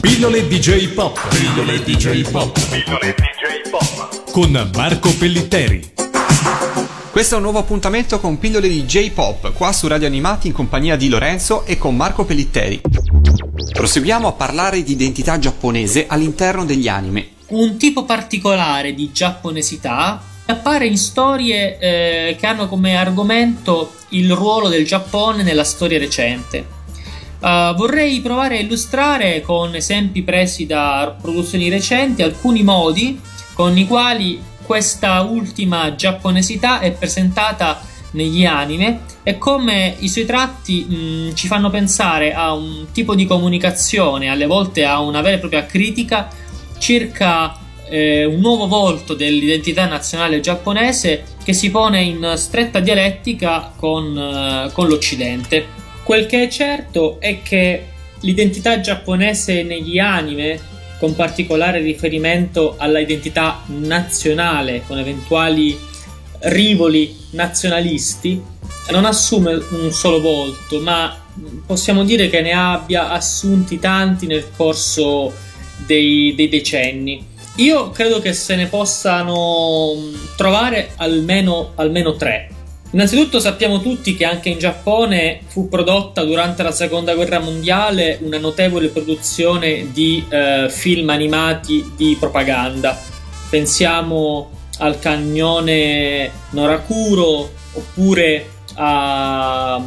Pillole DJ Pop. Pillole DJ Pop. Pillole DJ Pop. Con Marco Pellitteri. Questo è un nuovo appuntamento con Pillole di J-Pop, qua su Radio Animati in compagnia di Lorenzo e con Marco Pellitteri. Proseguiamo a parlare di identità giapponese all'interno degli anime. Un tipo particolare di giapponesità appare in storie eh, che hanno come argomento il ruolo del Giappone nella storia recente. Uh, vorrei provare a illustrare con esempi presi da produzioni recenti alcuni modi con i quali questa ultima giapponesità è presentata negli anime e come i suoi tratti mh, ci fanno pensare a un tipo di comunicazione, alle volte a una vera e propria critica circa eh, un nuovo volto dell'identità nazionale giapponese che si pone in stretta dialettica con, eh, con l'Occidente. Quel che è certo è che l'identità giapponese negli anime, con particolare riferimento alla identità nazionale, con eventuali rivoli nazionalisti, non assume un solo volto, ma possiamo dire che ne abbia assunti tanti nel corso dei, dei decenni. Io credo che se ne possano trovare almeno, almeno tre. Innanzitutto sappiamo tutti che anche in Giappone fu prodotta durante la seconda guerra mondiale una notevole produzione di eh, film animati di propaganda. Pensiamo al cannone Norakuro oppure a,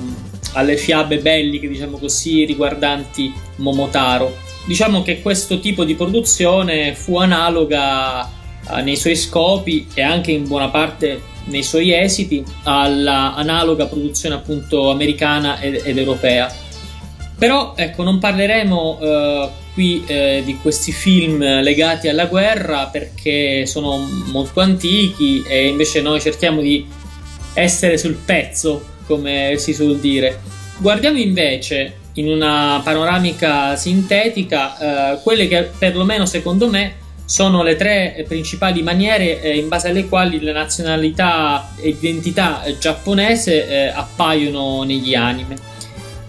alle fiabe belliche, diciamo così, riguardanti Momotaro. Diciamo che questo tipo di produzione fu analoga eh, nei suoi scopi e anche in buona parte nei suoi esiti alla analoga produzione appunto americana ed, ed europea. Però ecco, non parleremo eh, qui eh, di questi film legati alla guerra perché sono molto antichi e invece noi cerchiamo di essere sul pezzo, come si suol dire. Guardiamo invece in una panoramica sintetica eh, quelle che perlomeno secondo me sono le tre principali maniere eh, in base alle quali la nazionalità e identità giapponese eh, appaiono negli anime.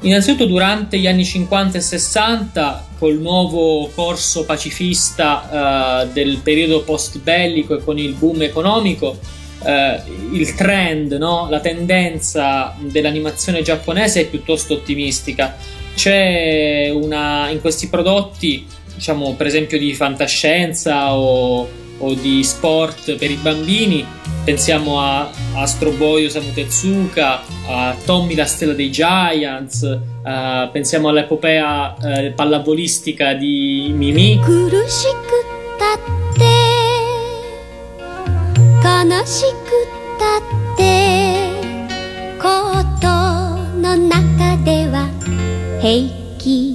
Innanzitutto durante gli anni 50 e 60, col nuovo corso pacifista eh, del periodo post bellico e con il boom economico, eh, il trend, no? la tendenza dell'animazione giapponese è piuttosto ottimistica. C'è una, in questi prodotti diciamo per esempio di fantascienza o, o di sport per i bambini pensiamo a Astro Boy Osamu Tezuka a Tommy la stella dei Giants uh, pensiamo all'epopea uh, pallavolistica di Mimi 悲しくたってことの中では平気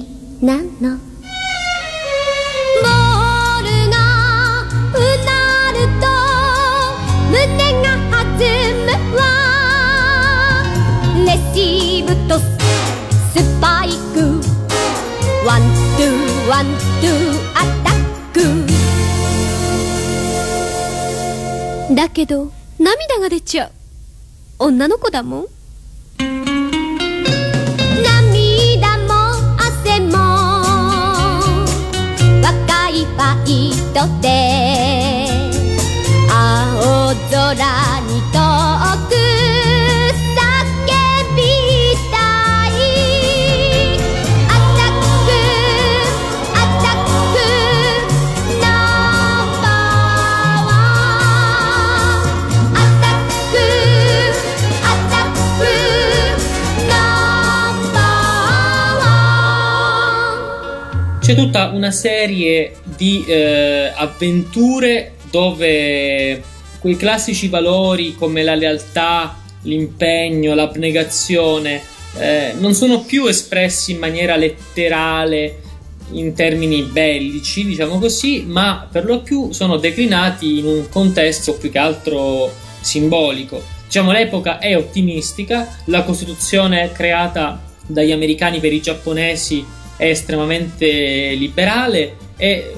とスパイク」「ワン・ツー・ワン・ツー・アタック」だけど涙が出ちゃう。女の子だもん。C'è tutta una serie di eh, avventure dove quei classici valori come la lealtà, l'impegno, l'abnegazione eh, non sono più espressi in maniera letterale in termini bellici, diciamo così, ma per lo più sono declinati in un contesto più che altro simbolico. Diciamo l'epoca è ottimistica, la Costituzione creata dagli americani per i giapponesi è estremamente liberale e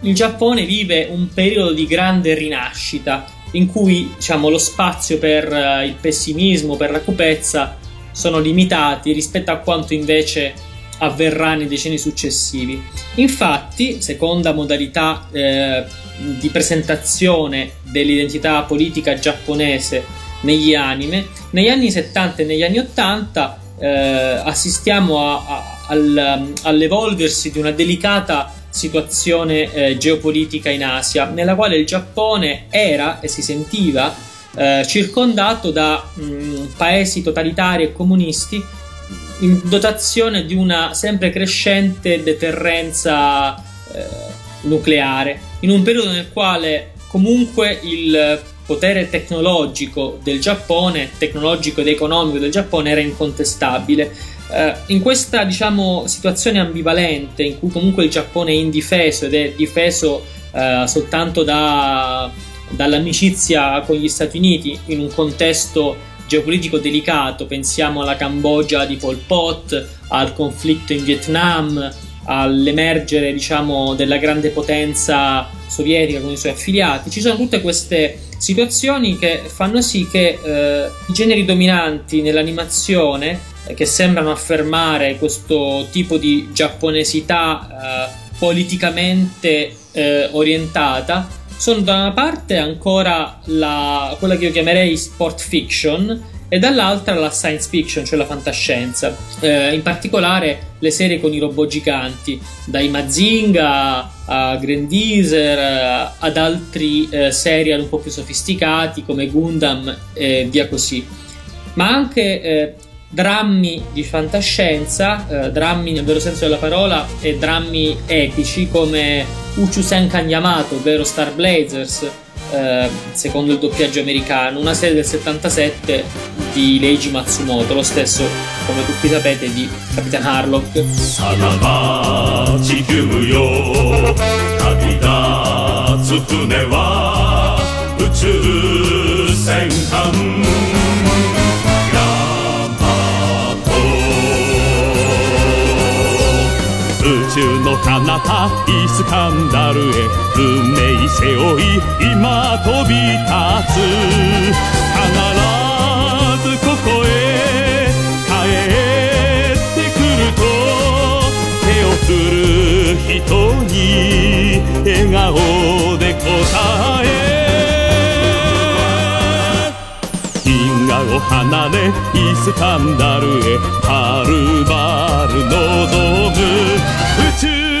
il Giappone vive un periodo di grande rinascita in cui diciamo, lo spazio per uh, il pessimismo, per la cupezza sono limitati rispetto a quanto invece avverrà nei decenni successivi. Infatti, seconda modalità eh, di presentazione dell'identità politica giapponese negli anime, negli anni 70 e negli anni 80 eh, assistiamo a, a, al, all'evolversi di una delicata situazione eh, geopolitica in Asia, nella quale il Giappone era e si sentiva eh, circondato da mh, paesi totalitari e comunisti in dotazione di una sempre crescente deterrenza eh, nucleare, in un periodo nel quale comunque il potere tecnologico del Giappone, tecnologico ed economico del Giappone era incontestabile. Uh, in questa diciamo, situazione ambivalente in cui comunque il Giappone è indifeso ed è difeso uh, soltanto da, dall'amicizia con gli Stati Uniti in un contesto geopolitico delicato, pensiamo alla Cambogia di Pol Pot, al conflitto in Vietnam, all'emergere diciamo, della grande potenza sovietica con i suoi affiliati. Ci sono tutte queste situazioni che fanno sì che eh, i generi dominanti nell'animazione, eh, che sembrano affermare questo tipo di giapponesità eh, politicamente eh, orientata, sono da una parte ancora la, quella che io chiamerei sport fiction e dall'altra la science fiction, cioè la fantascienza. Eh, in particolare le serie con i robot giganti, dai Mazinga a Grandizer eh, ad altri eh, serial un po' più sofisticati come Gundam e via così. Ma anche eh, drammi di fantascienza, eh, drammi nel vero senso della parola e drammi epici come Uchu Senkan Yamato, ovvero Star Blazers, eh, secondo il doppiaggio americano, una serie del 77 di Leiji Matsumoto, lo stesso, come tutti sapete, di Capitan Harlock. Senkan 宙の彼方イスカンダルへ運命背負い今飛び立つ必ずここへ帰ってくると手を振る人に笑顔で答え銀河を離れイスカンダルへはるばる望む宇宙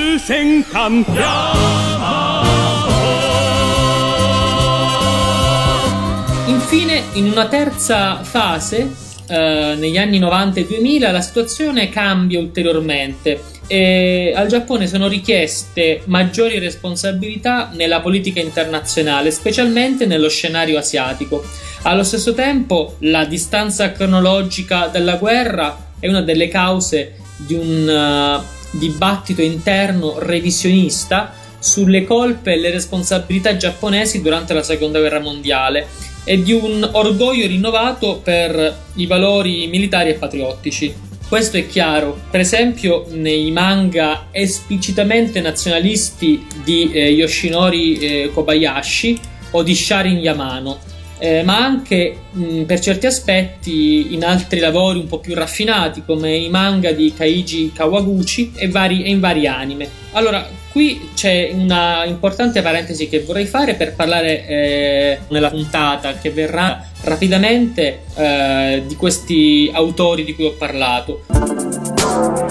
Infine, in una terza fase, eh, negli anni 90 e 2000, la situazione cambia ulteriormente e al Giappone sono richieste maggiori responsabilità nella politica internazionale, specialmente nello scenario asiatico. Allo stesso tempo, la distanza cronologica della guerra è una delle cause di un uh, dibattito interno revisionista sulle colpe e le responsabilità giapponesi durante la seconda guerra mondiale e di un orgoglio rinnovato per i valori militari e patriottici. Questo è chiaro, per esempio nei manga esplicitamente nazionalisti di eh, Yoshinori eh, Kobayashi o di Sharin Yamano, eh, ma anche mh, per certi aspetti in altri lavori un po' più raffinati come i manga di Kaiji Kawaguchi e, vari, e in vari anime. Allora, qui c'è una importante parentesi che vorrei fare per parlare eh, nella puntata che verrà rapidamente eh, di questi autori di cui ho parlato.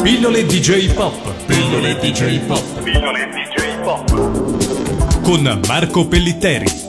Pillole DJ Pop. Pillole DJ Pop. Pillole DJ Pop. Con Marco Pellitteri.